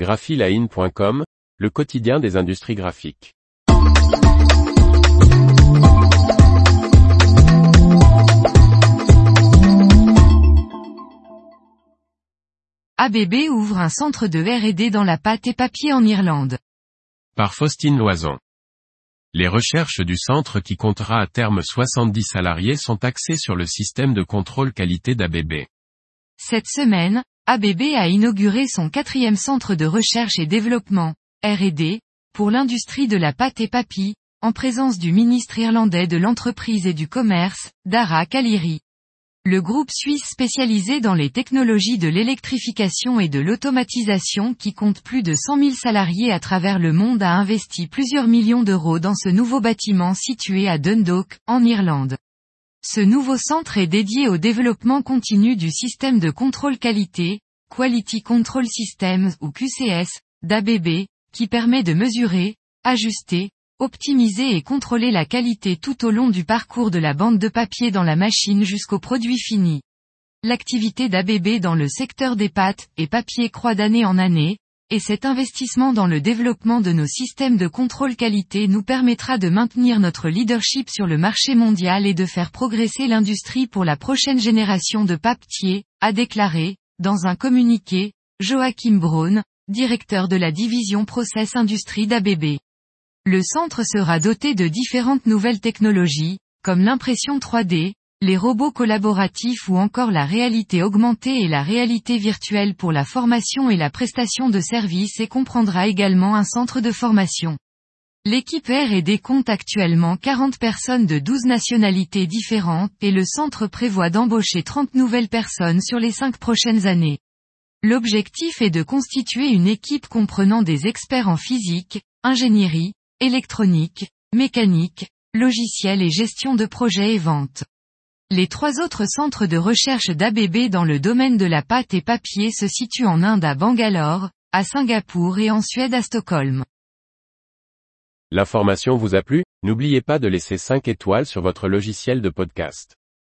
graphiline.com, le quotidien des industries graphiques. ABB ouvre un centre de R&D dans la pâte et papier en Irlande. Par Faustine Loison. Les recherches du centre qui comptera à terme 70 salariés sont axées sur le système de contrôle qualité d'ABB. Cette semaine, ABB a inauguré son quatrième centre de recherche et développement, R&D, pour l'industrie de la pâte et papier, en présence du ministre irlandais de l'entreprise et du commerce, Dara Kaliri. Le groupe suisse spécialisé dans les technologies de l'électrification et de l'automatisation qui compte plus de 100 000 salariés à travers le monde a investi plusieurs millions d'euros dans ce nouveau bâtiment situé à Dundalk, en Irlande. Ce nouveau centre est dédié au développement continu du système de contrôle qualité, Quality Control Systems ou QCS, d'ABB, qui permet de mesurer, ajuster, optimiser et contrôler la qualité tout au long du parcours de la bande de papier dans la machine jusqu'au produit fini. L'activité d'ABB dans le secteur des pâtes et papier croît d'année en année, et cet investissement dans le développement de nos systèmes de contrôle qualité nous permettra de maintenir notre leadership sur le marché mondial et de faire progresser l'industrie pour la prochaine génération de papier, a déclaré, dans un communiqué, Joachim Braun, directeur de la division Process Industrie d'ABB. Le centre sera doté de différentes nouvelles technologies, comme l'impression 3D, les robots collaboratifs ou encore la réalité augmentée et la réalité virtuelle pour la formation et la prestation de services et comprendra également un centre de formation. L'équipe R&D compte actuellement 40 personnes de 12 nationalités différentes et le centre prévoit d'embaucher 30 nouvelles personnes sur les 5 prochaines années. L'objectif est de constituer une équipe comprenant des experts en physique, ingénierie, électronique, mécanique, logiciel et gestion de projets et vente. Les trois autres centres de recherche d'ABB dans le domaine de la pâte et papier se situent en Inde à Bangalore, à Singapour et en Suède à Stockholm. L'information vous a plu? N'oubliez pas de laisser 5 étoiles sur votre logiciel de podcast.